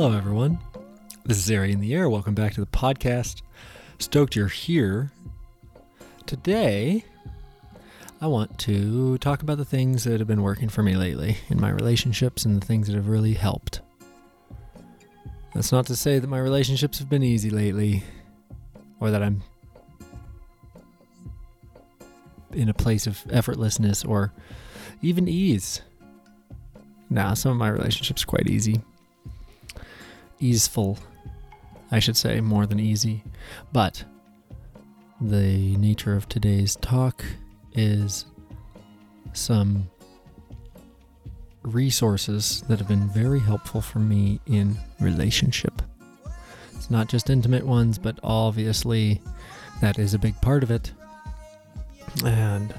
Hello, everyone. This is Ari in the Air. Welcome back to the podcast. Stoked you're here. Today, I want to talk about the things that have been working for me lately in my relationships and the things that have really helped. That's not to say that my relationships have been easy lately or that I'm in a place of effortlessness or even ease. Nah, some of my relationships are quite easy easeful, I should say, more than easy. But the nature of today's talk is some resources that have been very helpful for me in relationship. It's not just intimate ones, but obviously that is a big part of it. And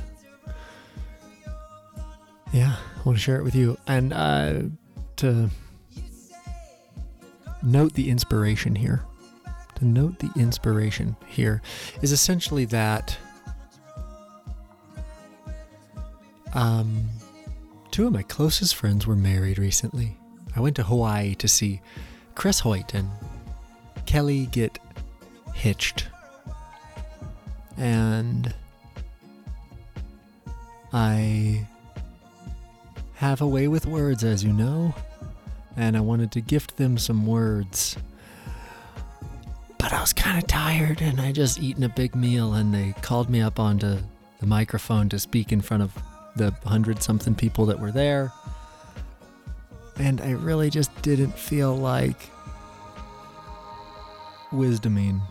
yeah, I want to share it with you. And uh, to note the inspiration here. To note the inspiration here is essentially that um, two of my closest friends were married recently. I went to Hawaii to see Chris Hoyt and Kelly get hitched. And I have a way with words, as you know and I wanted to gift them some words. But I was kind of tired and I just eaten a big meal and they called me up onto the microphone to speak in front of the hundred something people that were there. And I really just didn't feel like wisdoming.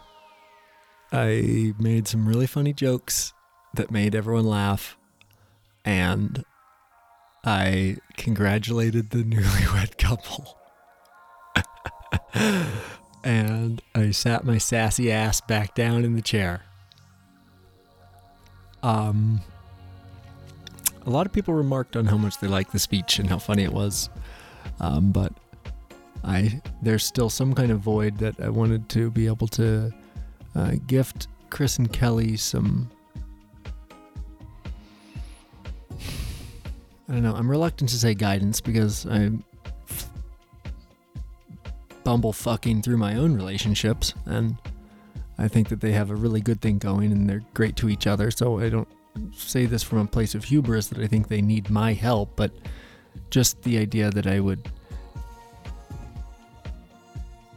I made some really funny jokes that made everyone laugh. And I congratulated the newlywed couple. and I sat my sassy ass back down in the chair. Um, a lot of people remarked on how much they liked the speech and how funny it was. Um, but I there's still some kind of void that I wanted to be able to uh, gift Chris and Kelly some I don't know. I'm reluctant to say guidance because I'm bumble fucking through my own relationships, and I think that they have a really good thing going and they're great to each other. So I don't say this from a place of hubris that I think they need my help, but just the idea that I would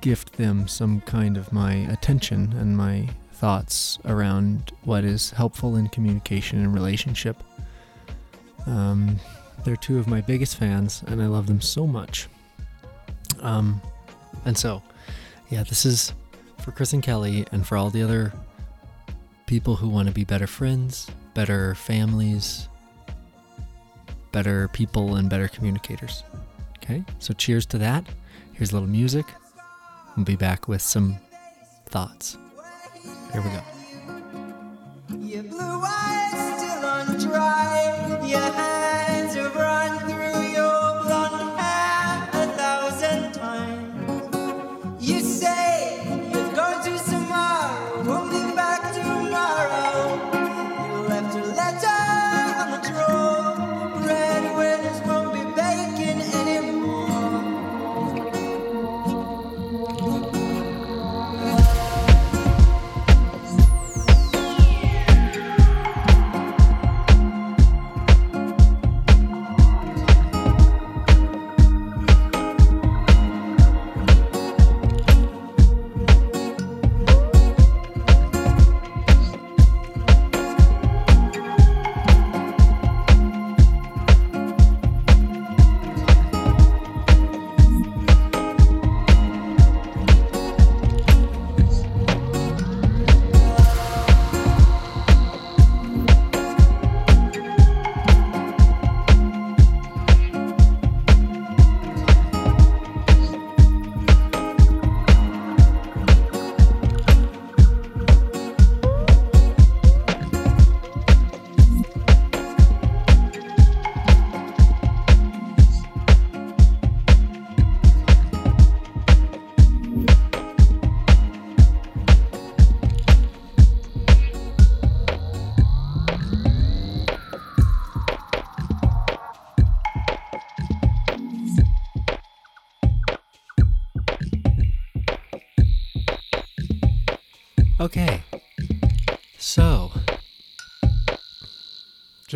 gift them some kind of my attention and my thoughts around what is helpful in communication and relationship. Um, they're two of my biggest fans, and I love them so much. Um, and so, yeah, this is for Chris and Kelly, and for all the other people who want to be better friends, better families, better people, and better communicators. Okay, so cheers to that. Here's a little music. We'll be back with some thoughts. Here we go.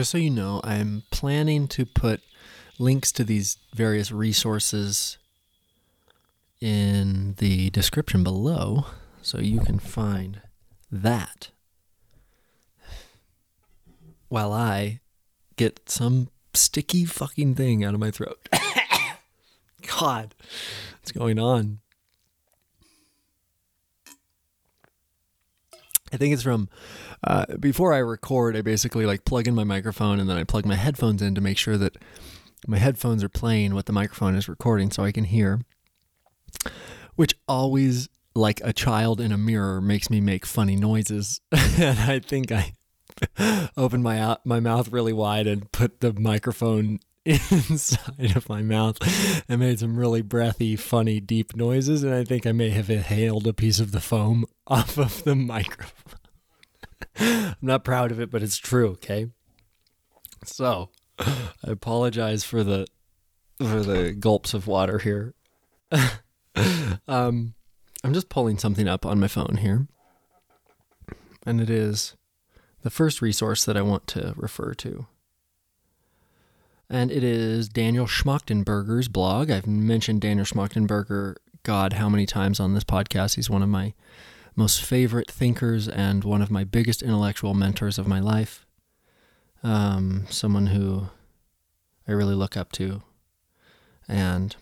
Just so you know, I'm planning to put links to these various resources in the description below so you can find that while I get some sticky fucking thing out of my throat. God, what's going on? I think it's from uh, before I record. I basically like plug in my microphone and then I plug my headphones in to make sure that my headphones are playing what the microphone is recording so I can hear. Which always, like a child in a mirror, makes me make funny noises. and I think I opened my my mouth really wide and put the microphone inside of my mouth and made some really breathy, funny, deep noises. And I think I may have inhaled a piece of the foam off of the microphone. I'm not proud of it, but it's true, okay? So I apologize for the for the gulps of water here. um, I'm just pulling something up on my phone here. And it is the first resource that I want to refer to and it is Daniel Schmachtenberger's blog. I've mentioned Daniel Schmachtenberger, God, how many times on this podcast. He's one of my most favorite thinkers and one of my biggest intellectual mentors of my life. Um, someone who I really look up to. And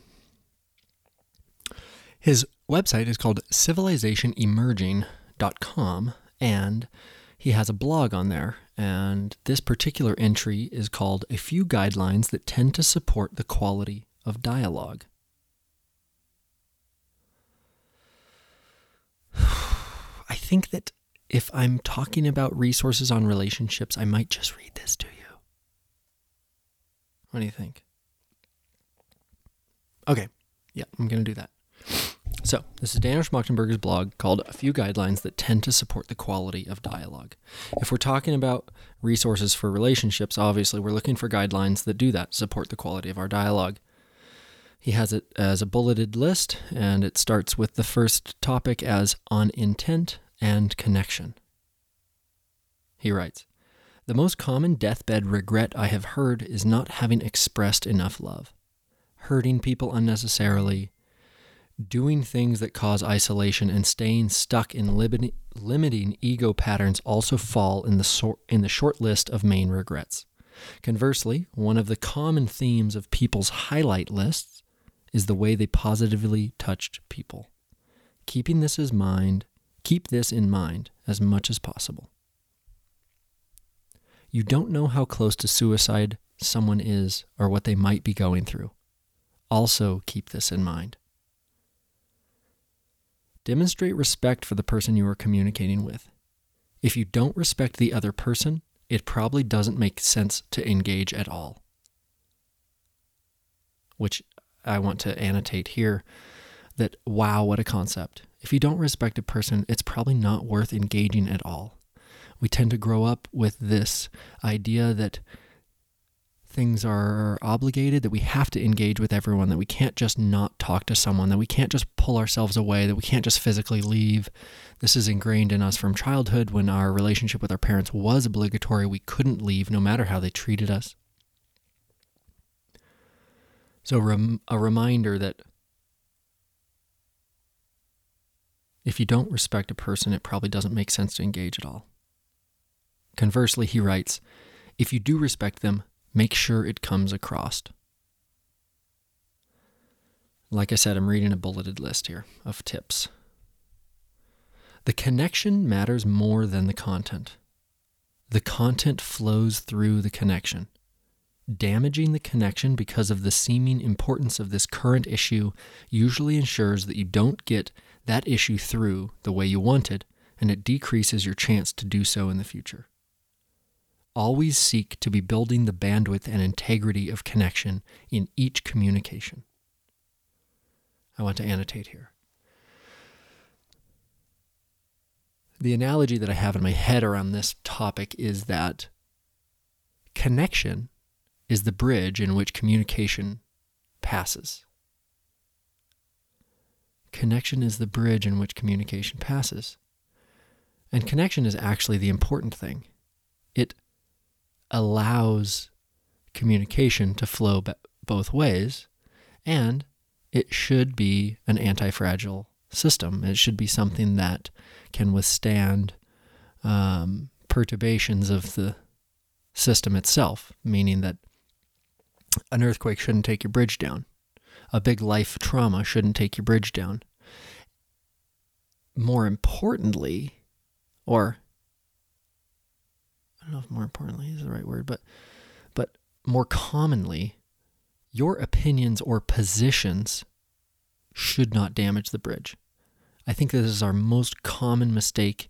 his website is called civilizationemerging.com, and he has a blog on there and this particular entry is called A Few Guidelines That Tend to Support the Quality of Dialogue. Think that if I'm talking about resources on relationships, I might just read this to you. What do you think? Okay, yeah, I'm going to do that. So, this is Daniel Schmachtenberger's blog called A Few Guidelines That Tend to Support the Quality of Dialogue. If we're talking about resources for relationships, obviously we're looking for guidelines that do that, support the quality of our dialogue. He has it as a bulleted list, and it starts with the first topic as on intent and connection. He writes The most common deathbed regret I have heard is not having expressed enough love, hurting people unnecessarily doing things that cause isolation and staying stuck in limiting ego patterns also fall in the, sor- in the short list of main regrets. Conversely, one of the common themes of people's highlight lists is the way they positively touched people. Keeping this in mind, keep this in mind as much as possible. You don't know how close to suicide someone is or what they might be going through. Also, keep this in mind. Demonstrate respect for the person you are communicating with. If you don't respect the other person, it probably doesn't make sense to engage at all. Which I want to annotate here that wow, what a concept. If you don't respect a person, it's probably not worth engaging at all. We tend to grow up with this idea that things are obligated, that we have to engage with everyone, that we can't just not talk to someone, that we can't just pull ourselves away, that we can't just physically leave. This is ingrained in us from childhood when our relationship with our parents was obligatory. We couldn't leave no matter how they treated us. So, rem- a reminder that if you don't respect a person, it probably doesn't make sense to engage at all. Conversely, he writes, if you do respect them, make sure it comes across. Like I said, I'm reading a bulleted list here of tips. The connection matters more than the content. The content flows through the connection. Damaging the connection because of the seeming importance of this current issue usually ensures that you don't get that issue through the way you wanted, and it decreases your chance to do so in the future always seek to be building the bandwidth and integrity of connection in each communication. I want to annotate here. The analogy that I have in my head around this topic is that connection is the bridge in which communication passes. Connection is the bridge in which communication passes. And connection is actually the important thing. It allows communication to flow b- both ways, and it should be an anti fragile system. It should be something that can withstand um, perturbations of the system itself, meaning that an earthquake shouldn't take your bridge down. A big life trauma shouldn't take your bridge down. More importantly, or I don't know if more importantly is the right word, but but more commonly, your opinions or positions should not damage the bridge. I think this is our most common mistake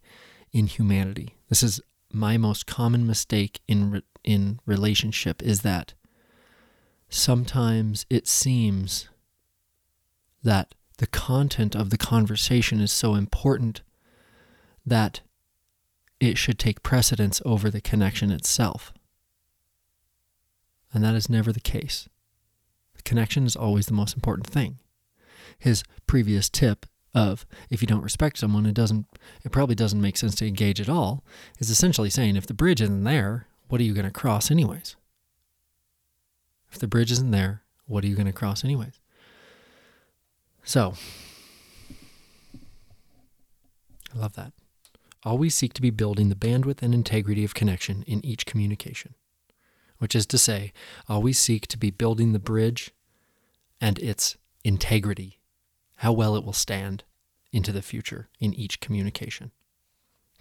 in humanity. This is my most common mistake in re- in relationship is that sometimes it seems that the content of the conversation is so important that it should take precedence over the connection itself. And that is never the case. The connection is always the most important thing. His previous tip of if you don't respect someone, it doesn't it probably doesn't make sense to engage at all, is essentially saying if the bridge isn't there, what are you going to cross anyways? If the bridge isn't there, what are you going to cross anyways? So, I love that. Always seek to be building the bandwidth and integrity of connection in each communication, which is to say, always seek to be building the bridge and its integrity how well it will stand into the future in each communication.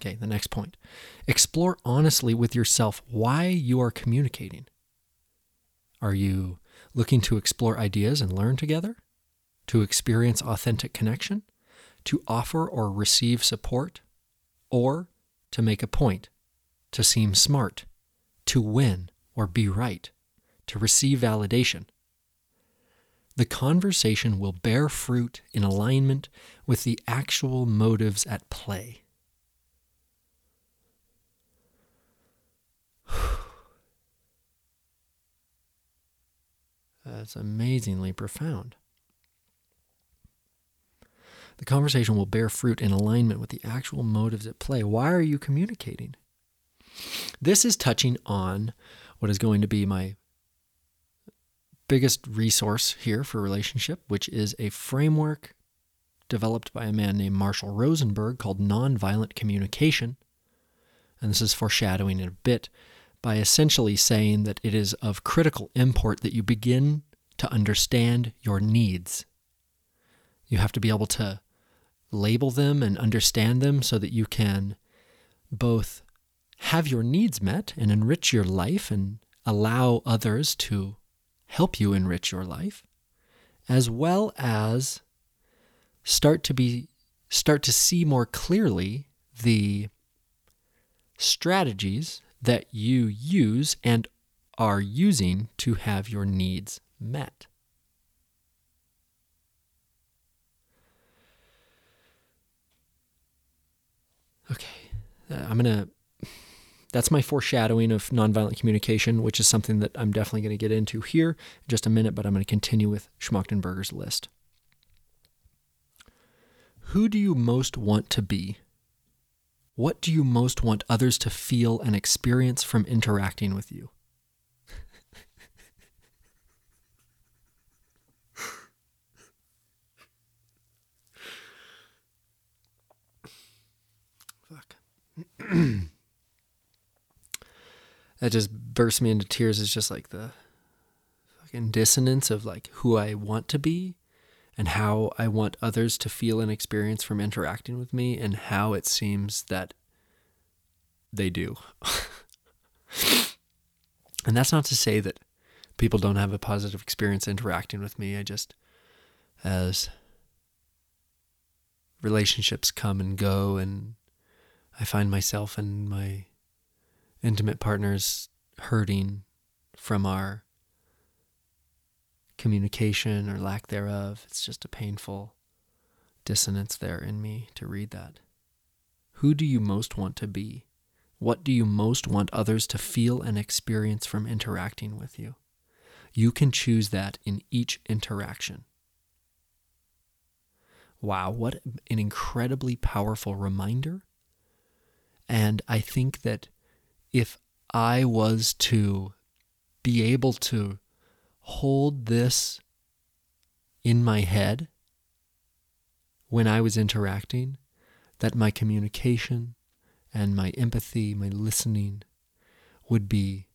Okay, the next point. Explore honestly with yourself why you are communicating. Are you looking to explore ideas and learn together? To experience authentic connection? To offer or receive support? Or to make a point? To seem smart? To win or be right? To receive validation? the conversation will bear fruit in alignment with the actual motives at play. That's amazingly profound. The conversation will bear fruit in alignment with the actual motives at play. Why are you communicating? This is touching on what is going to be my biggest resource here for relationship, which is a framework developed by a man named Marshall Rosenberg called Nonviolent Communication. And this is foreshadowing it a bit by essentially saying that it is of critical import that you begin to understand your needs. You have to be able to label them and understand them so that you can both have your needs met and enrich your life and allow others to help you enrich your life, as well as start to be start to see more clearly the strategies that you use and are using to have your needs met. Okay, uh, I'm to that's my foreshadowing of nonviolent communication, which is something that I'm definitely going to get into here in just a minute, but I'm going to continue with Schmachtenberger's list. Who do you most want to be? What do you most want others to feel and experience from interacting with you? that just burst me into tears is just like the fucking dissonance of like who I want to be and how I want others to feel and experience from interacting with me and how it seems that they do. and that's not to say that people don't have a positive experience interacting with me. I just, as relationships come and go, and I find myself and my intimate partners hurting from our communication or lack thereof. It's just a painful dissonance there in me to read that. Who do you most want to be? What do you most want others to feel and experience from interacting with you? You can choose that in each interaction. Wow, what an incredibly powerful reminder And I think that if I was to be able to hold this in my head when I was interacting, that my communication and my empathy, my listening would be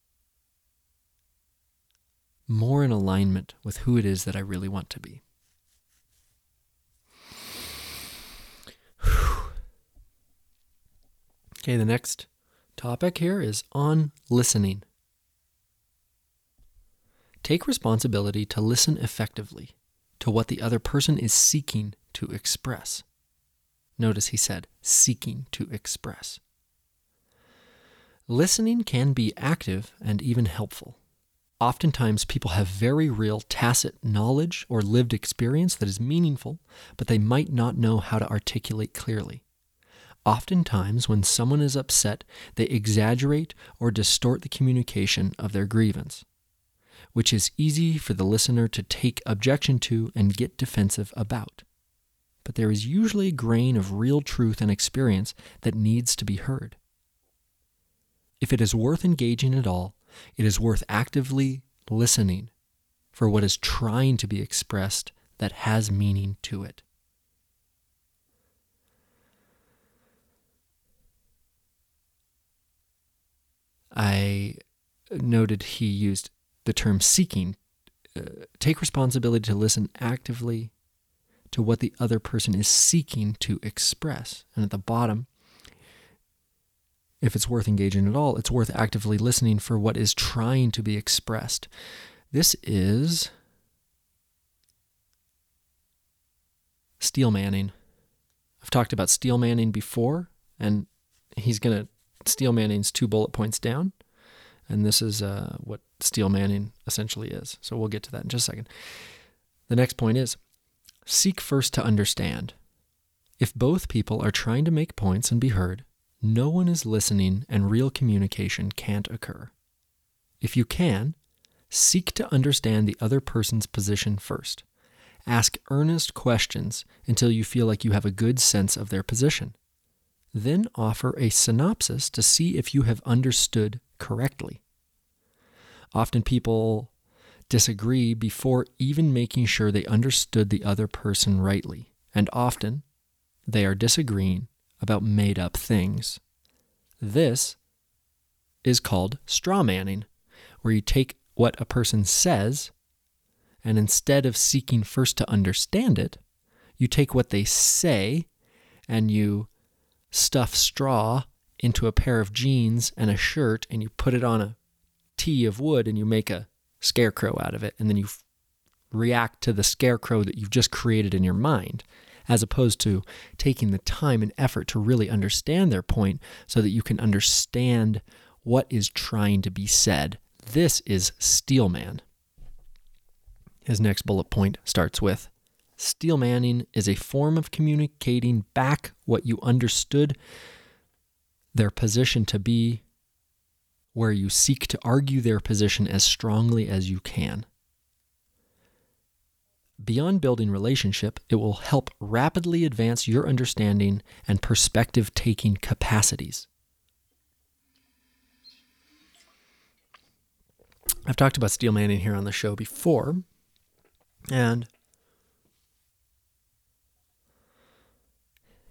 more in alignment with who it is that I really want to be. Okay, the next topic here is on listening. Take responsibility to listen effectively to what the other person is seeking to express. Notice he said, seeking to express. Listening can be active and even helpful. Oftentimes, people have very real tacit knowledge or lived experience that is meaningful, but they might not know how to articulate clearly. Oftentimes, when someone is upset, they exaggerate or distort the communication of their grievance, which is easy for the listener to take objection to and get defensive about. But there is usually a grain of real truth and experience that needs to be heard. If it is worth engaging at all, it is worth actively listening for what is trying to be expressed that has meaning to it. I noted he used the term seeking. Uh, take responsibility to listen actively to what the other person is seeking to express. And at the bottom, if it's worth engaging at all, it's worth actively listening for what is trying to be expressed. This is steel manning. I've talked about steel manning before, and he's going to steel manning's two bullet points down. And this is uh, what steel manning essentially is. So we'll get to that in just a second. The next point is seek first to understand. If both people are trying to make points and be heard, no one is listening and real communication can't occur. If you can, seek to understand the other person's position first. Ask earnest questions until you feel like you have a good sense of their position. Then offer a synopsis to see if you have understood correctly. Often people disagree before even making sure they understood the other person rightly, and often they are disagreeing about made up things. This is called straw manning, where you take what a person says and instead of seeking first to understand it, you take what they say and you stuff straw into a pair of jeans and a shirt and you put it on a tee of wood and you make a scarecrow out of it and then you f- react to the scarecrow that you've just created in your mind as opposed to taking the time and effort to really understand their point so that you can understand what is trying to be said. This is Steelman. His next bullet point starts with Steelmanning is a form of communicating back what you understood their position to be, where you seek to argue their position as strongly as you can. Beyond building relationship, it will help rapidly advance your understanding and perspective taking capacities. I've talked about steel manning here on the show before, and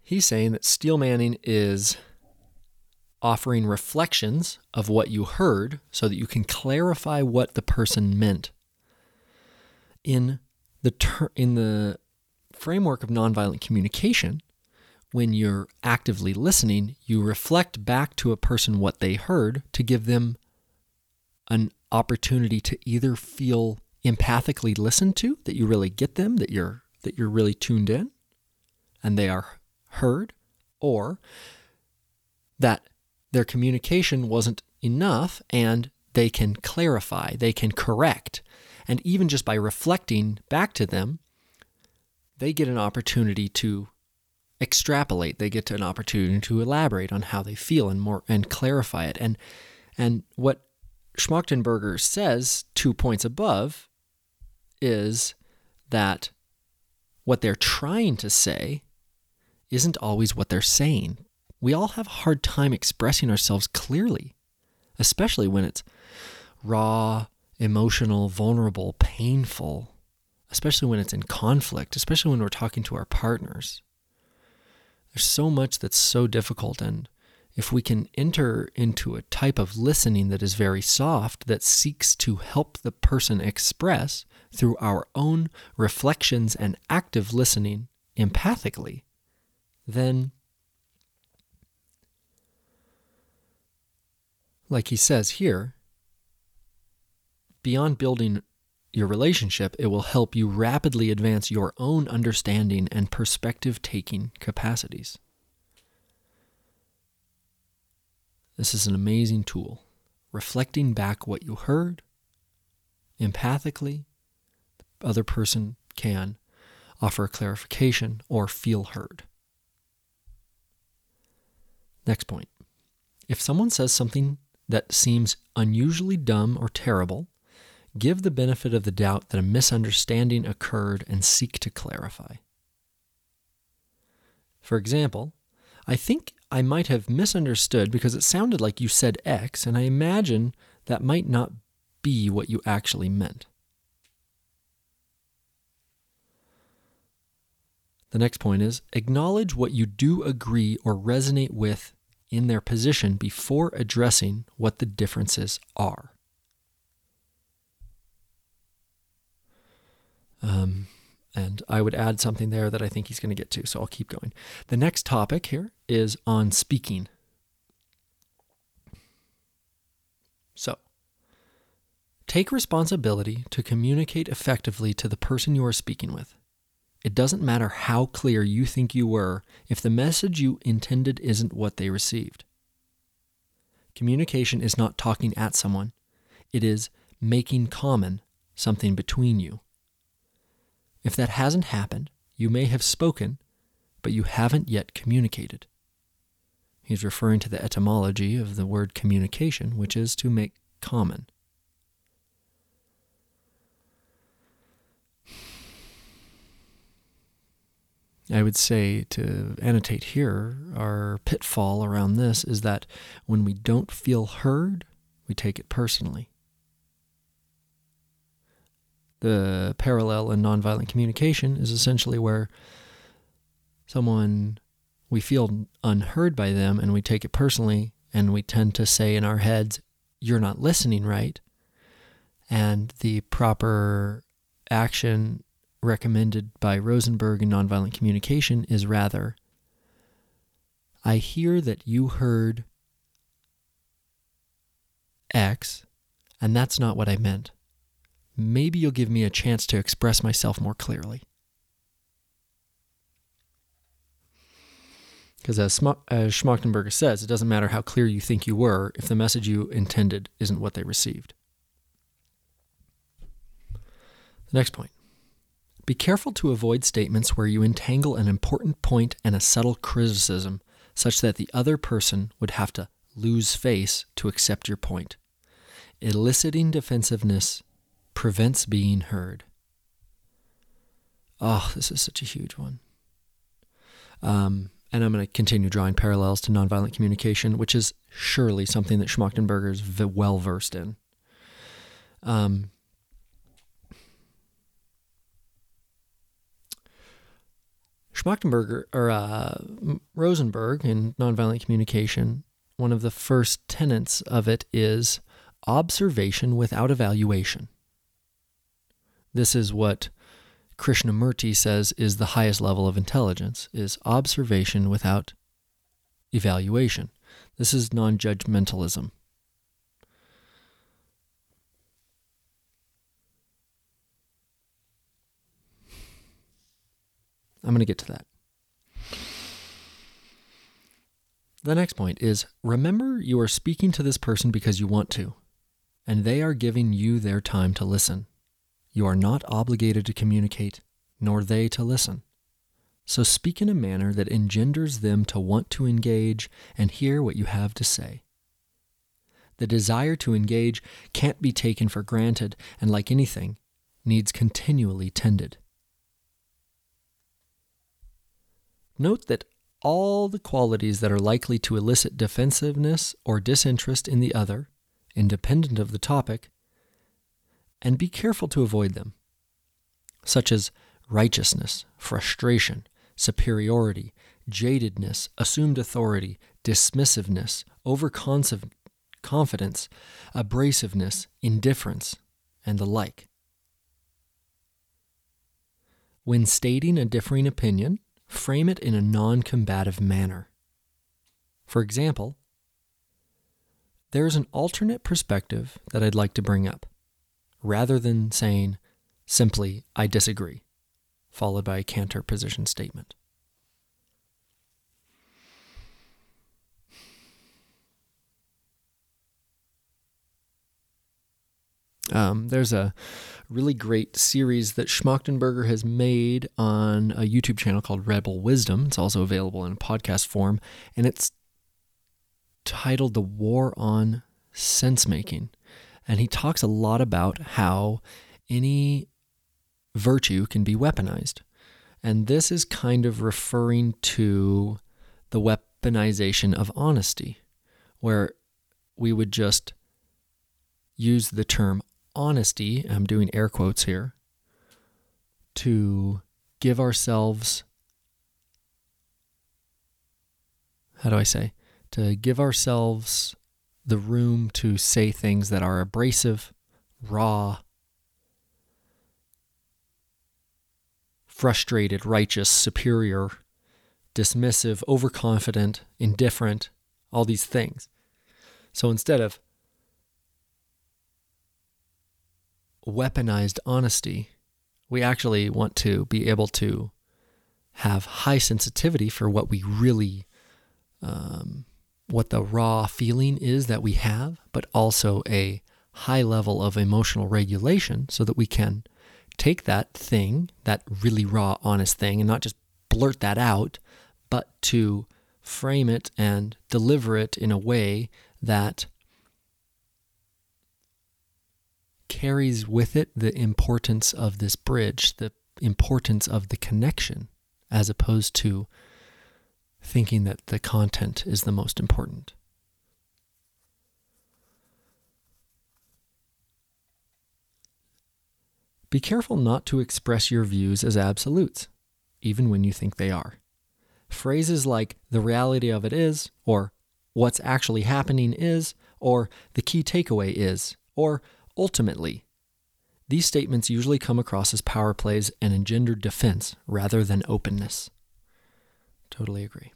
he's saying that steel manning is offering reflections of what you heard so that you can clarify what the person meant. In the ter- in the framework of nonviolent communication, when you're actively listening, you reflect back to a person what they heard to give them an opportunity to either feel empathically listened to, that you really get them, that you're that you're really tuned in and they are heard, or that their communication wasn't enough and they can clarify, they can correct, and even just by reflecting back to them, they get an opportunity to extrapolate. They get an opportunity to elaborate on how they feel and more and clarify it. And and what Schmachtenberger says two points above is that what they're trying to say isn't always what they're saying. we all have a hard time expressing ourselves clearly, especially when it's raw, emotional, vulnerable, painful, especially when it's in conflict, especially when we're talking to our partners. There's so much that's so difficult. And if we can enter into a type of listening that is very soft, that seeks to help the person express through our own reflections and active listening empathically, then, like he says here, beyond building your relationship, it will help you rapidly advance your own understanding and perspective taking capacities. This is an amazing tool. Reflecting back what you heard empathically, the other person can offer a clarification or feel heard. Next point. If someone says something that seems unusually dumb or terrible, give the benefit of the doubt that a misunderstanding occurred and seek to clarify. For example, I think I might have misunderstood because it sounded like you said X, and I imagine that might not be what you actually meant. The next point is acknowledge what you do agree or resonate with in their position before addressing what the differences are. Um, and I would add something there that I think he's going to get to, so I'll keep going. The next topic here is on speaking. So, take responsibility to communicate effectively to the person you are speaking with. It doesn't matter how clear you think you were if the message you intended isn't what they received. Communication is not talking at someone, it is making common something between you. If that hasn't happened, you may have spoken, but you haven't yet communicated. He's referring to the etymology of the word communication, which is to make common. I would say to annotate here, our pitfall around this is that when we don't feel heard, we take it personally. The parallel in nonviolent communication is essentially where someone, we feel unheard by them and we take it personally, and we tend to say in our heads, You're not listening right. And the proper action recommended by Rosenberg in nonviolent communication is rather, I hear that you heard X, and that's not what I meant maybe you'll give me a chance to express myself more clearly. Because as, as Schmachtenberger says, it doesn't matter how clear you think you were if the message you intended isn't what they received. The next point Be careful to avoid statements where you entangle an important point and a subtle criticism such that the other person would have to lose face to accept your point. Eliciting defensiveness prevents being heard. Oh, this is such a huge one. Um, and I'm going to continue drawing parallels to nonviolent communication, which is surely something that Schmachtenberger is well versed in. Um, Schmachtenberger or uh, Rosenberg in nonviolent communication, one of the first tenets of it is observation without evaluation. This is what Krishnamurti says is the highest level of intelligence is observation without evaluation. This is non-judgmentalism. I'm going to get to that. The next point is remember you are speaking to this person because you want to, and they are giving you their time to listen. You are not obligated to communicate, nor they to listen. So speak in a manner that engenders them to want to engage and hear what you have to say. The desire to engage can't be taken for granted, and like anything, needs continually tended. Note that all the qualities that are likely to elicit defensiveness or disinterest in the other, independent of the topic, and be careful to avoid them, such as righteousness, frustration, superiority, jadedness, assumed authority, dismissiveness, overconfidence, abrasiveness, indifference, and the like. When stating a differing opinion, frame it in a non combative manner. For example, there's an alternate perspective that I'd like to bring up, rather than saying simply, I disagree, followed by a counter position statement. Um, there's a really great series that Schmachtenberger has made on a YouTube channel called Rebel Wisdom. It's also available in podcast form, and it's titled The War on Sense Making. And he talks a lot about how any virtue can be weaponized. And this is kind of referring to the weaponization of honesty, where we would just use the term honesty, I'm doing air quotes here, to give ourselves, how do I say, to give ourselves the room to say things that are abrasive, raw, frustrated, righteous, superior, dismissive, overconfident, indifferent, all these things. So instead of weaponized honesty. We actually want to be able to have high sensitivity for what we really, um, what the raw feeling is that we have, but also a high level of emotional regulation so that we can take that thing, that really raw, honest thing, and not just blurt that out, but to frame it and deliver it in a way that carries with it the importance of this bridge, the importance of the connection, as opposed to thinking that the content is the most important. Be careful not to express your views as absolutes, even when you think they are. Phrases like the reality of it is, or what's actually happening is, or the key takeaway is, or Ultimately, these statements usually come across as power plays and engender defense rather than openness. Totally agree.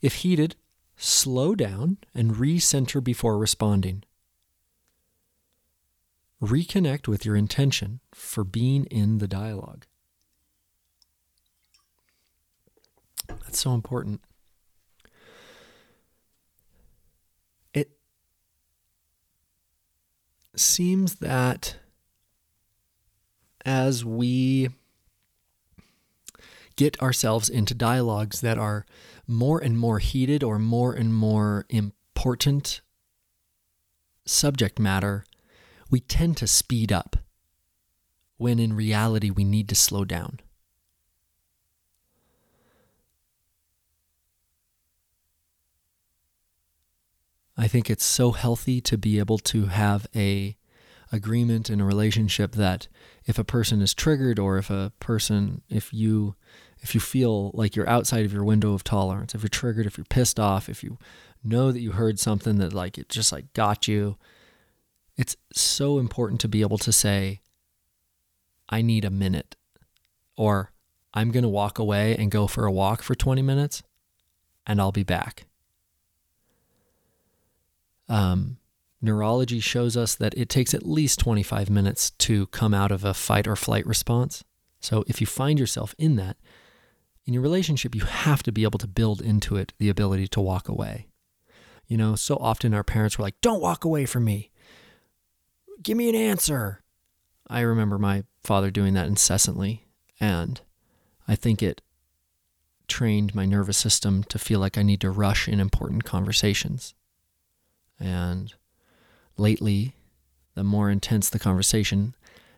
If heated, slow down and recenter before responding. Reconnect with your intention for being in the dialogue. That's so important. Seems that as we get ourselves into dialogues that are more and more heated or more and more important subject matter, we tend to speed up when in reality we need to slow down. I think it's so healthy to be able to have a agreement in a relationship that if a person is triggered or if a person if you if you feel like you're outside of your window of tolerance, if you're triggered, if you're pissed off, if you know that you heard something that like it just like got you, it's so important to be able to say I need a minute or I'm going to walk away and go for a walk for 20 minutes and I'll be back. Um, neurology shows us that it takes at least 25 minutes to come out of a fight or flight response. So if you find yourself in that, in your relationship, you have to be able to build into it the ability to walk away. You know, so often our parents were like, don't walk away from me. Give me an answer. I remember my father doing that incessantly. And I think it trained my nervous system to feel like I need to rush in important conversations. And lately, the more intense the conversation,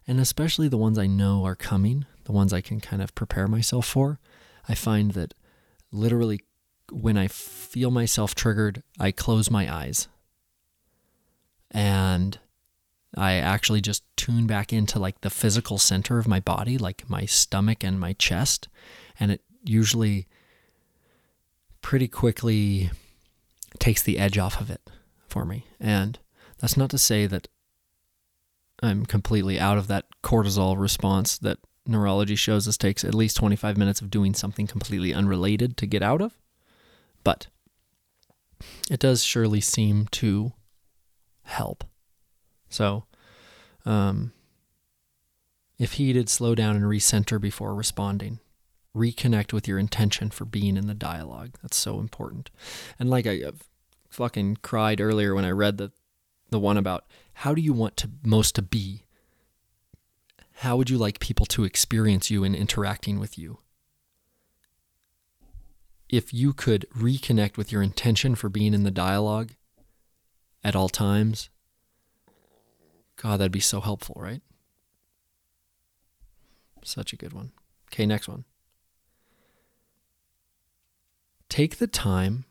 and especially the ones I know are coming, the ones I can kind of prepare myself for, I find that literally, when I feel myself triggered, I close my eyes. And I actually just tune back into like the physical center of my body, like my stomach and my chest. And it usually pretty quickly takes the edge off of it for me. And that's not to say that I'm completely out of that cortisol response that neurology shows us takes at least 25 minutes of doing something completely unrelated to get out of. But it does surely seem to help. So, um, if heated, slow down and recenter before responding. Reconnect with your intention for being in the dialogue. That's so important. And like I fucking cried earlier when I read the the one about how do you want to most to be? How would you like people to experience you in interacting with you? If you could reconnect with your intention for being in the dialogue at all times, God, that'd be so helpful, right? Such a good one. Okay, next one. Take the time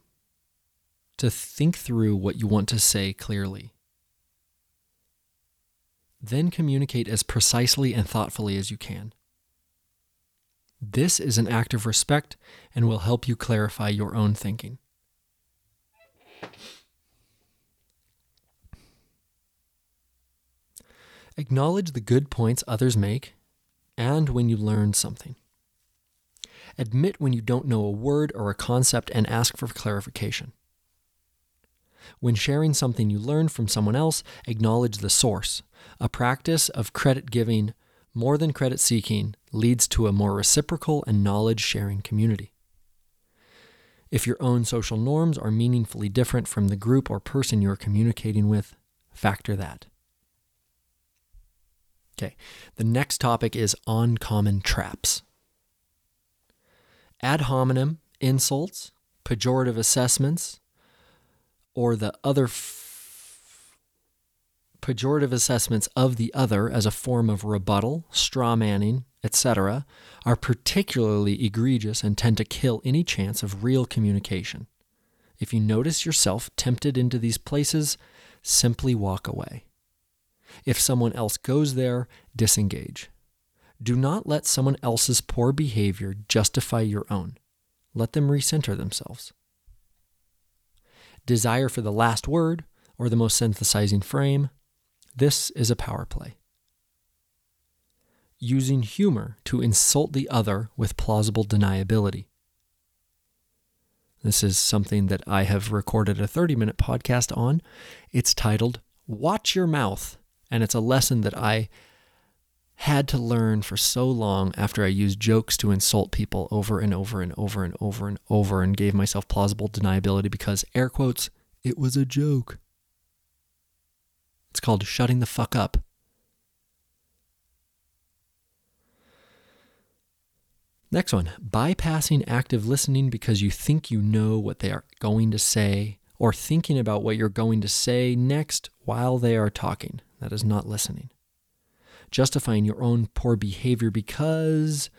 to think through what you want to say clearly. Then communicate as precisely and thoughtfully as you can. This is an act of respect and will help you clarify your own thinking. Acknowledge the good points others make and when you learn something. Admit when you don't know a word or a concept and ask for clarification. When sharing something you learned from someone else, acknowledge the source. A practice of credit giving more than credit seeking leads to a more reciprocal and knowledge sharing community. If your own social norms are meaningfully different from the group or person you're communicating with, factor that. Okay, the next topic is uncommon traps. Ad hominem insults, pejorative assessments, or the other f- pejorative assessments of the other as a form of rebuttal, straw manning, etc., are particularly egregious and tend to kill any chance of real communication. If you notice yourself tempted into these places, simply walk away. If someone else goes there, disengage. Do not let someone else's poor behavior justify your own. Let them recenter themselves. Desire for the last word or the most synthesizing frame. This is a power play. Using humor to insult the other with plausible deniability. This is something that I have recorded a 30 minute podcast on. It's titled Watch Your Mouth and it's a lesson that I had to learn for so long after I used jokes to insult people over and over and over and over and over and gave myself plausible deniability because, air quotes, it was a joke. It's called shutting the fuck up. Next one bypassing active listening because you think you know what they are going to say or thinking about what you're going to say next while they are talking. That is not listening. Justifying your own poor behavior because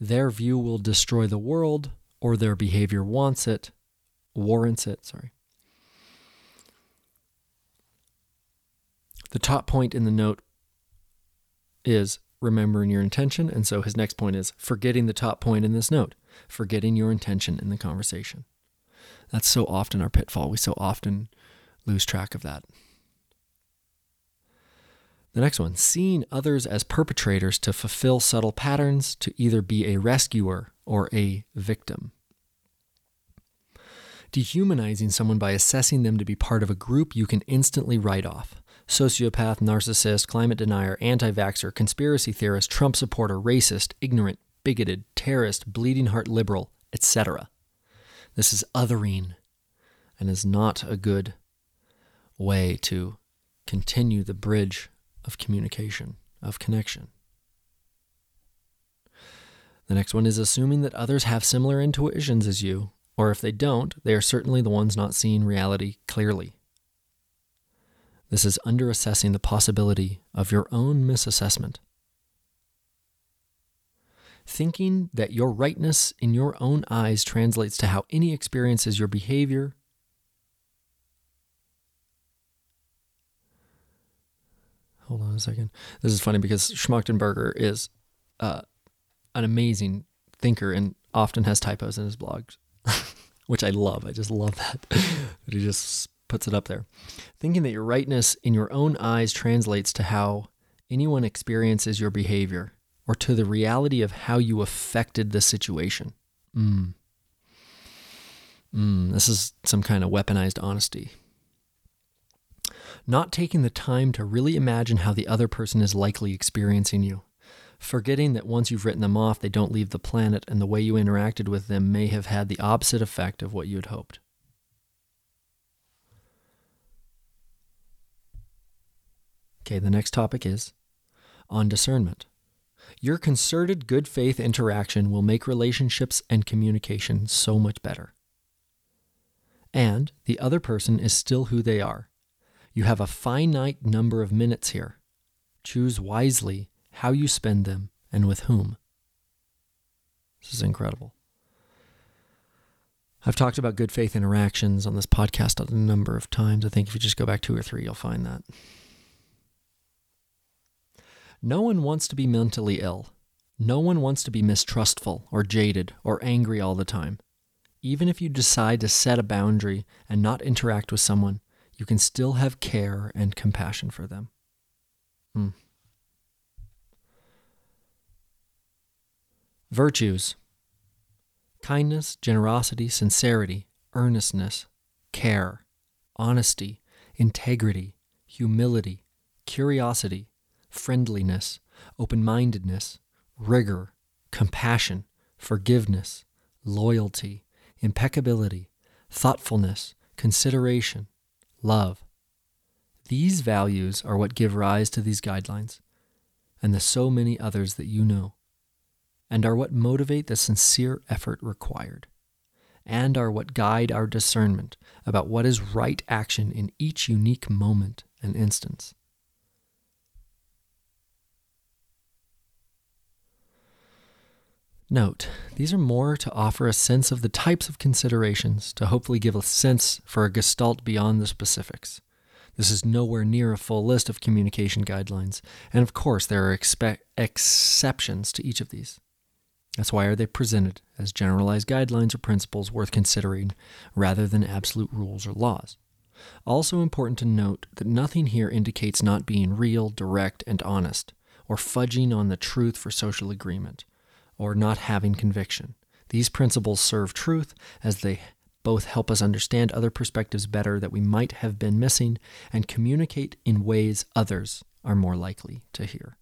their view will destroy the world or their behavior wants it, warrants it, sorry. The top point in the note is remembering your intention. And so his next point is forgetting the top point in this note, forgetting your intention in the conversation. That's so often our pitfall. We so often lose track of that. The next one seeing others as perpetrators to fulfill subtle patterns, to either be a rescuer or a victim. Dehumanizing someone by assessing them to be part of a group you can instantly write off. Sociopath, narcissist, climate denier, anti vaxxer, conspiracy theorist, Trump supporter, racist, ignorant, bigoted, terrorist, bleeding heart liberal, etc. This is othering and is not a good way to continue the bridge of communication, of connection. The next one is assuming that others have similar intuitions as you, or if they don't, they are certainly the ones not seeing reality clearly. This is underassessing the possibility of your own misassessment. Thinking that your rightness in your own eyes translates to how any experience is your behavior. Hold on a second. This is funny because Schmachtenberger is uh, an amazing thinker and often has typos in his blogs, which I love. I just love that. he just puts it up there. Thinking that your rightness in your own eyes translates to how anyone experiences your behavior or to the reality of how you affected the situation. Mm. Mm, this is some kind of weaponized honesty. Not taking the time to really imagine how the other person is likely experiencing you. Forgetting that once you've written them off, they don't leave the planet, and the way you interacted with them may have had the opposite effect of what you had hoped. Okay, the next topic is on discernment. Your concerted good faith interaction will make relationships and communication so much better. And the other person is still who they are. You have a finite number of minutes here. Choose wisely how you spend them and with whom. This is incredible. I've talked about good faith interactions on this podcast a number of times. I think if you just go back two or three, you'll find that. No one wants to be mentally ill. No one wants to be mistrustful or jaded or angry all the time. Even if you decide to set a boundary and not interact with someone, you can still have care and compassion for them. Hmm. Virtues kindness, generosity, sincerity, earnestness, care, honesty, integrity, humility, curiosity, friendliness, open mindedness, rigor, compassion, forgiveness, loyalty, impeccability, thoughtfulness, consideration, love. These values are what give rise to these guidelines and the so many others that you know, and are what motivate the sincere effort required, and are what guide our discernment about what is right action in each unique moment and instance. Note, these are more to offer a sense of the types of considerations, to hopefully give a sense for a gestalt beyond the specifics. This is nowhere near a full list of communication guidelines, and of course, there are expe- exceptions to each of these. That's why are they presented as generalized guidelines or principles worth considering rather than absolute rules or laws. Also important to note that nothing here indicates not being real, direct, and honest, or fudging on the truth for social agreement or not having conviction. These principles serve truth as they both help us understand other perspectives better that we might have been missing and communicate in ways others are more likely to hear.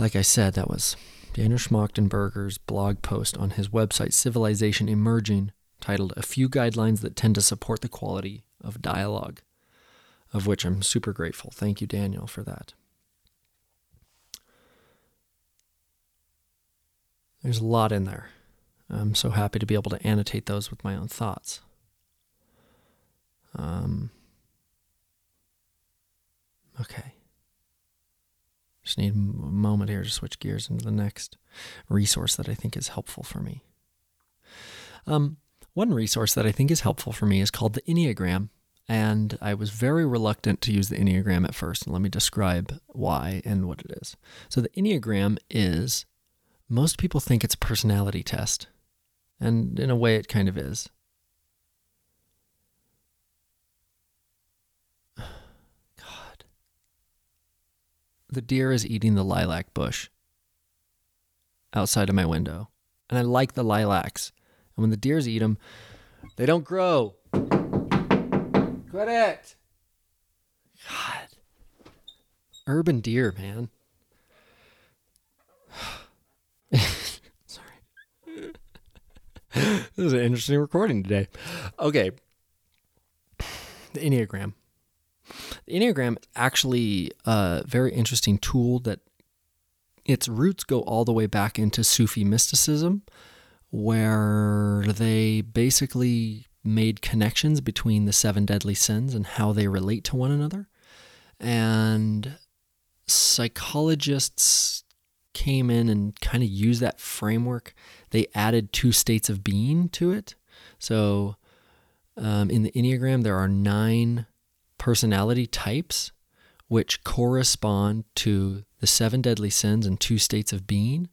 Like I said, that was Daniel Schmachtenberger's blog post on his website, Civilization Emerging, titled A Few Guidelines That Tend to Support the Quality of Dialogue, of which I'm super grateful. Thank you, Daniel, for that. There's a lot in there. I'm so happy to be able to annotate those with my own thoughts. Um, okay. Just need a moment here to switch gears into the next resource that I think is helpful for me. Um, one resource that I think is helpful for me is called the Enneagram, and I was very reluctant to use the Enneagram at first. And let me describe why and what it is. So, the Enneagram is most people think it's a personality test, and in a way, it kind of is. God. The deer is eating the lilac bush outside of my window, and I like the lilacs. And when the deers eat them, they don't grow. Quit it! God. Urban deer, man. Sorry. this is an interesting recording today. Okay. The Enneagram. The Enneagram is actually a very interesting tool that its roots go all the way back into Sufi mysticism, where they basically made connections between the seven deadly sins and how they relate to one another. And psychologists came in and kind of used that framework, they added two states of being to it. So um, in the Enneagram, there are nine personality types which correspond to the seven deadly sins and two states of being,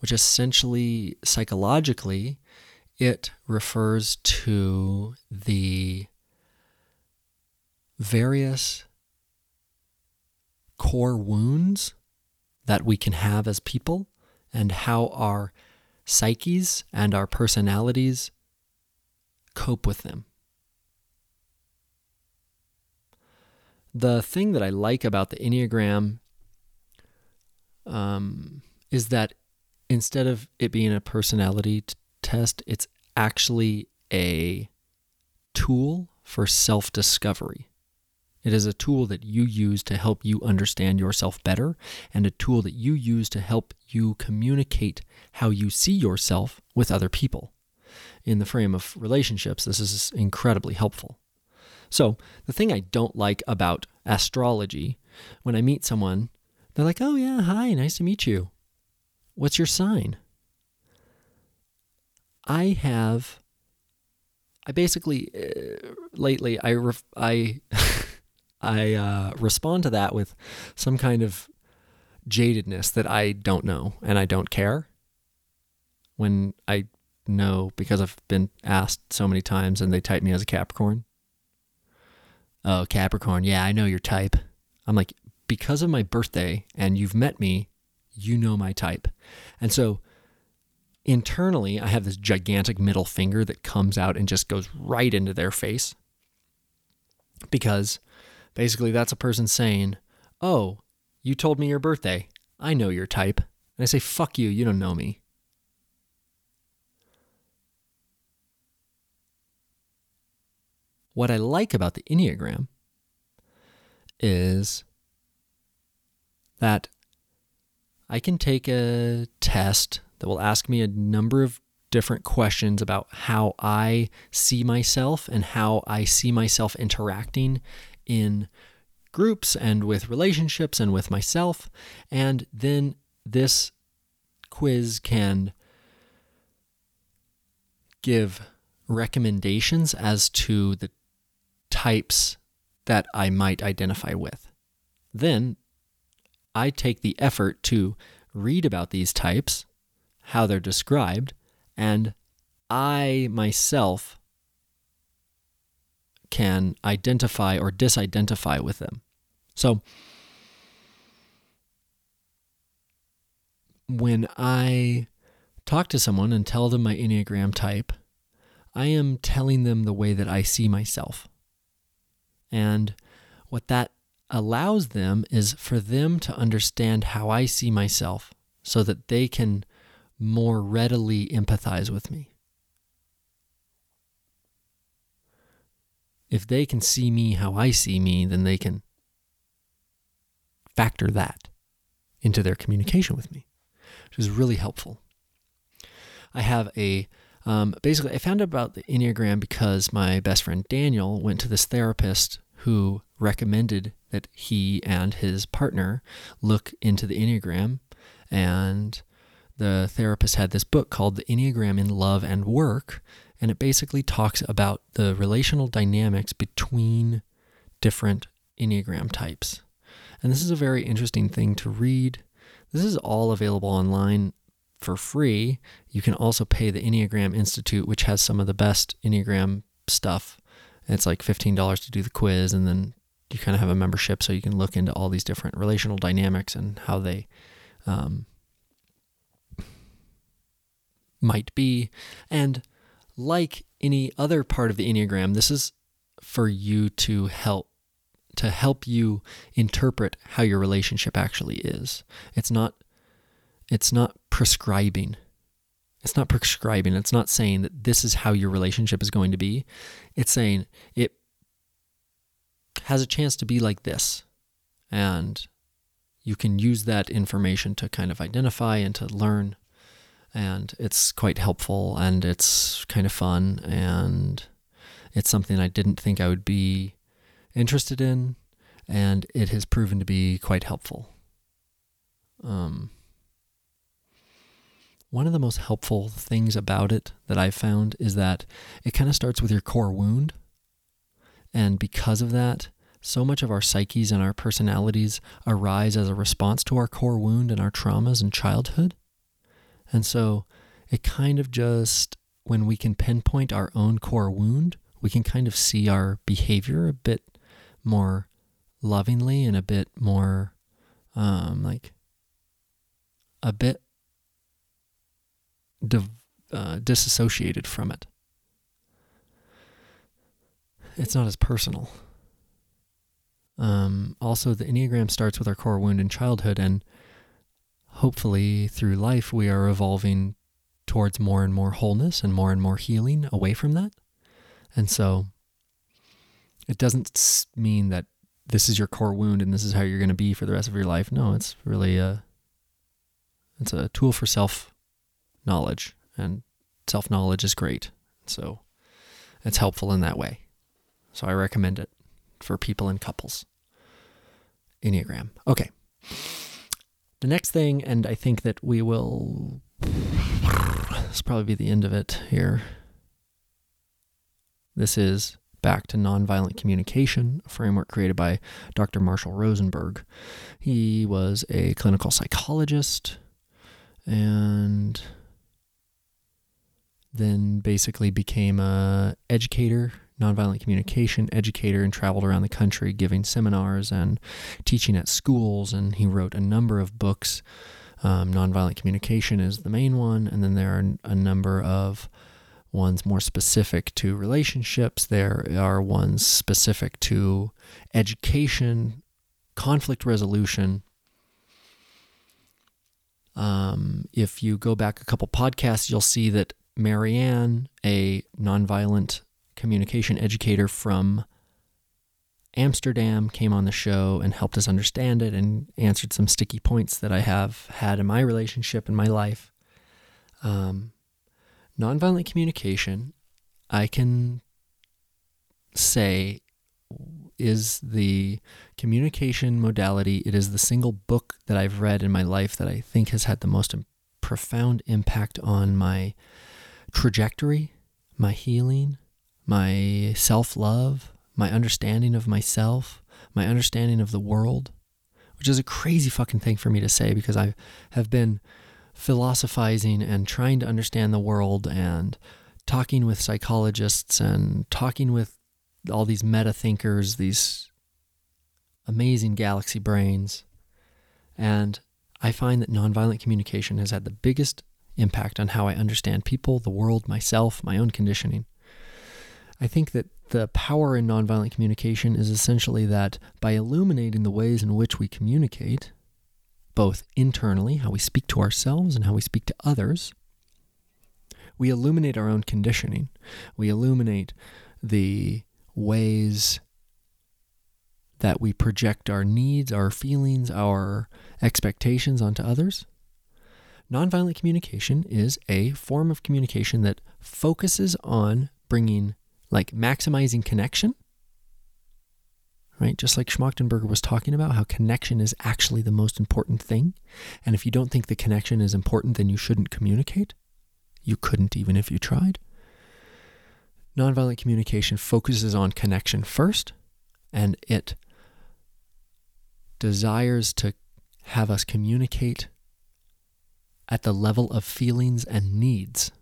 which essentially psychologically it refers to the various core wounds that we can have as people and how our psyches and our personalities cope with them. The thing that I like about the Enneagram um, is that instead of it being a personality t- test, it's actually a tool for self discovery. It is a tool that you use to help you understand yourself better and a tool that you use to help you communicate how you see yourself with other people. In the frame of relationships, this is incredibly helpful. So, the thing I don't like about astrology, when I meet someone, they're like, oh, yeah, hi, nice to meet you. What's your sign? I have, I basically, uh, lately, I, ref, I, I uh, respond to that with some kind of jadedness that I don't know and I don't care. When I know because I've been asked so many times and they type me as a Capricorn. Oh, Capricorn, yeah, I know your type. I'm like, because of my birthday and you've met me, you know my type. And so internally, I have this gigantic middle finger that comes out and just goes right into their face because Basically, that's a person saying, Oh, you told me your birthday. I know your type. And I say, Fuck you, you don't know me. What I like about the Enneagram is that I can take a test that will ask me a number of different questions about how I see myself and how I see myself interacting in groups and with relationships and with myself. And then this quiz can give recommendations as to the types that I might identify with. Then I take the effort to read about these types, how they're described, and I myself can identify or disidentify with them. So, when I talk to someone and tell them my Enneagram type, I am telling them the way that I see myself. And what that allows them is for them to understand how I see myself so that they can more readily empathize with me. If they can see me how I see me, then they can factor that into their communication with me, which is really helpful. I have a um, basically, I found out about the Enneagram because my best friend Daniel went to this therapist who recommended that he and his partner look into the Enneagram. And the therapist had this book called The Enneagram in Love and Work and it basically talks about the relational dynamics between different Enneagram types. And this is a very interesting thing to read. This is all available online for free. You can also pay the Enneagram Institute, which has some of the best Enneagram stuff. It's like $15 to do the quiz, and then you kind of have a membership so you can look into all these different relational dynamics and how they um, might be. And like any other part of the Enneagram, this is for you to help to help you interpret how your relationship actually is. It's not it's not prescribing. It's not prescribing. It's not saying that this is how your relationship is going to be. It's saying it has a chance to be like this. And you can use that information to kind of identify and to learn and it's quite helpful and it's kind of fun and it's something I didn't think I would be interested in and it has proven to be quite helpful. Um, one of the most helpful things about it that I've found is that it kind of starts with your core wound. And because of that, so much of our psyches and our personalities arise as a response to our core wound and our traumas in childhood. And so it kind of just, when we can pinpoint our own core wound, we can kind of see our behavior a bit more lovingly and a bit more um, like a bit div- uh, disassociated from it. It's not as personal. Um, also, the Enneagram starts with our core wound in childhood, and hopefully through life, we are evolving towards more and more wholeness and more and more healing away from that. And so it doesn't mean that this is your core wound and this is how you're going to be for the rest of your life. No, it's really a it's a tool for self knowledge and self knowledge is great. So it's helpful in that way. So I recommend it for people and couples. Enneagram. Okay. The next thing, and I think that we will, this will probably be the end of it here. This is back to nonviolent communication, a framework created by Dr. Marshall Rosenberg. He was a clinical psychologist and then basically became a educator nonviolent communication educator and traveled around the country giving seminars and teaching at schools. And he wrote a number of books. Um, nonviolent communication is the main one, and then there are a number of ones more specific to relationships. There are ones specific to education, conflict resolution. Um, if you go back a couple podcasts, you'll see that Marianne, a nonviolent communication educator from Amsterdam came on the show and helped us understand it and answered some sticky points that I have had in my relationship in my life. Um, nonviolent communication, I can say, is the communication modality. It is the single book that I've read in my life that I think has had the most profound impact on my trajectory, my healing, my self love, my understanding of myself, my understanding of the world, which is a crazy fucking thing for me to say because I have been philosophizing and trying to understand the world and talking with psychologists and talking with all these meta thinkers, these amazing galaxy brains. And I find that nonviolent communication has had the biggest impact on how I understand people, the world, myself, my own conditioning. I think that the power in nonviolent communication is essentially that by illuminating the ways in which we communicate, both internally, how we speak to ourselves and how we speak to others, we illuminate our own conditioning. We illuminate the ways that we project our needs, our feelings, our expectations onto others. Nonviolent communication is a form of communication that focuses on bringing like maximizing connection, right? Just like Schmachtenberger was talking about, how connection is actually the most important thing. And if you don't think the connection is important, then you shouldn't communicate. You couldn't even if you tried. Nonviolent communication focuses on connection first, and it desires to have us communicate at the level of feelings and needs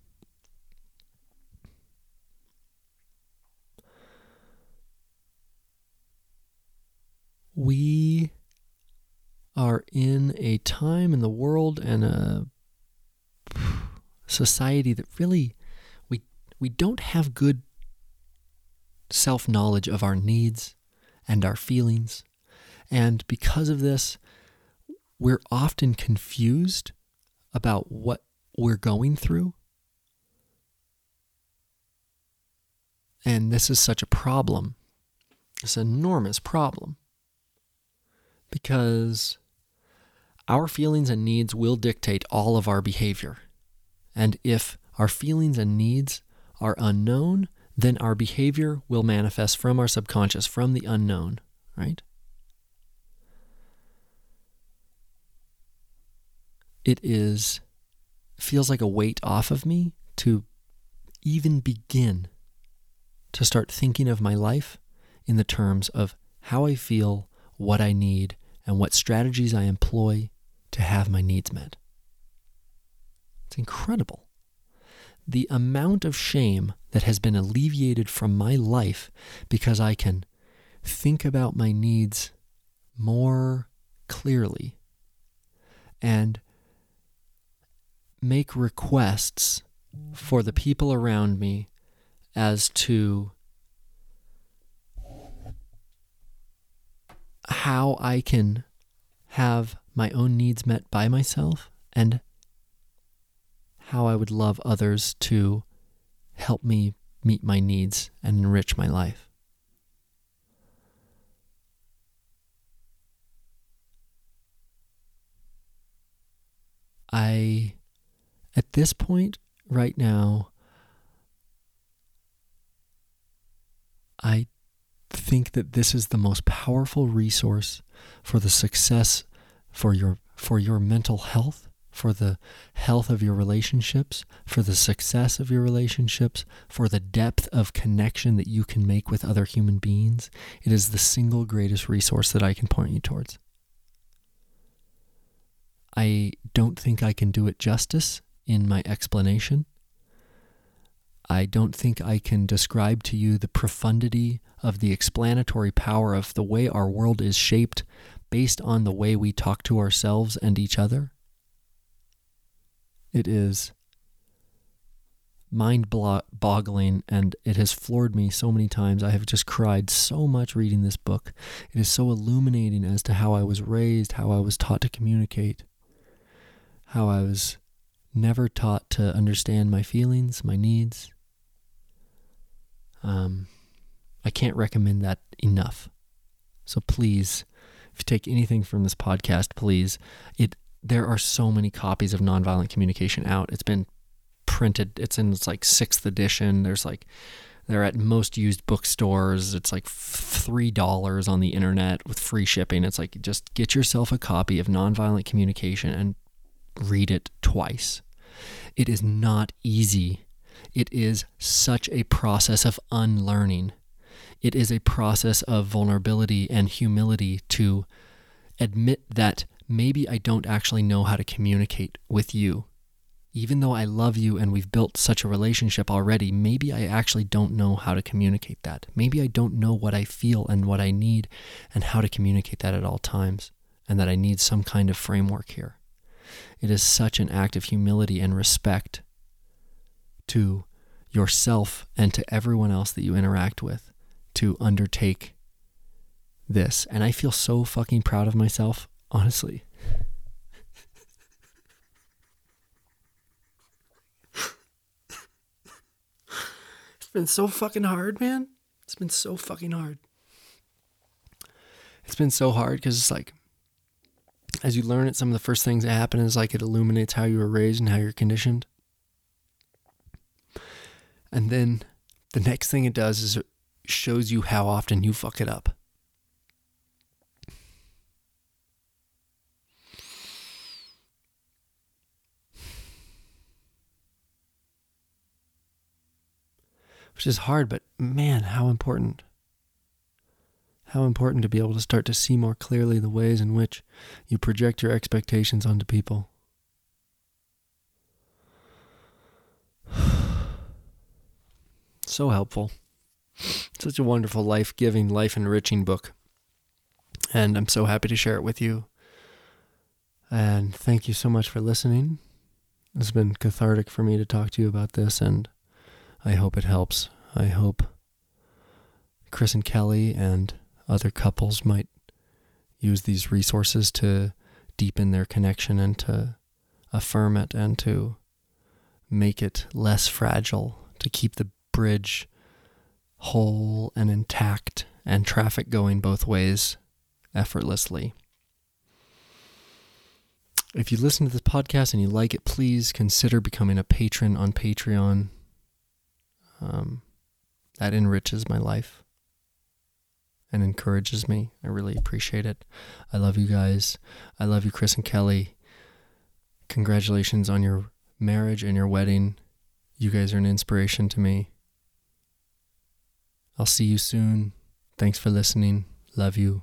we are in a time in the world and a society that really we we don't have good self-knowledge of our needs and our feelings. And because of this we're often confused about what we're going through. And this is such a problem. An enormous problem because our feelings and needs will dictate all of our behavior. And if our feelings and needs are unknown, then our behavior will manifest from our subconscious, from the unknown, right? it is feels like a weight off of me to even begin to start thinking of my life in the terms of how I feel, what I need, and what strategies I employ to have my needs met. It's incredible. The amount of shame that has been alleviated from my life because I can think about my needs more clearly and make requests for the people around me as to how I can have my own needs met by myself and how I would love others to help me meet my needs and enrich my life. I, at this point right now, I think that this is the most powerful resource for the success for your for your mental health, for the health of your relationships, for the success of your relationships, for the depth of connection that you can make with other human beings. It is the single greatest resource that I can point you towards. I don't think I can do it justice in my explanation. I don't think I can describe to you the profundity of the explanatory power of the way our world is shaped based on the way we talk to ourselves and each other. It is mind boggling and it has floored me so many times. I have just cried so much reading this book. It is so illuminating as to how I was raised, how I was taught to communicate, how I was never taught to understand my feelings, my needs, um, I can't recommend that enough. So please, if you take anything from this podcast, please, it there are so many copies of nonviolent communication out. It's been printed. It's in it's like sixth edition. There's like they're at most used bookstores. It's like three dollars on the internet with free shipping. It's like just get yourself a copy of nonviolent communication and read it twice. It is not easy it is such a process of unlearning. It is a process of vulnerability and humility to admit that maybe I don't actually know how to communicate with you. Even though I love you and we've built such a relationship already, maybe I actually don't know how to communicate that. Maybe I don't know what I feel and what I need and how to communicate that at all times, and that I need some kind of framework here. It is such an act of humility and respect to yourself and to everyone else that you interact with to undertake this. And I feel so fucking proud of myself, honestly. it's been so fucking hard, man. It's been so fucking hard. It's been so hard because it's like, as you learn it, some of the first things that happen is like it illuminates how you were raised and how you're conditioned. And then the next thing it does is it shows you how often you fuck it up. Which is hard, but man, how important. How important to be able to start to see more clearly the ways in which you project your expectations onto people. So helpful. Such a wonderful, life giving, life enriching book. And I'm so happy to share it with you. And thank you so much for listening. It's been cathartic for me to talk to you about this, and I hope it helps. I hope Chris and Kelly and other couples might use these resources to deepen their connection and to affirm it and to make it less fragile, to keep the bridge whole and intact and traffic going both ways effortlessly. If you listen to this podcast and you like it, please consider becoming a patron on Patreon. Um, that enriches my life and encourages me. I really appreciate it. I love you guys. I love you, Chris and Kelly. congratulations on your marriage and your wedding. You guys are an inspiration to me. I'll see you soon. Thanks for listening. Love you.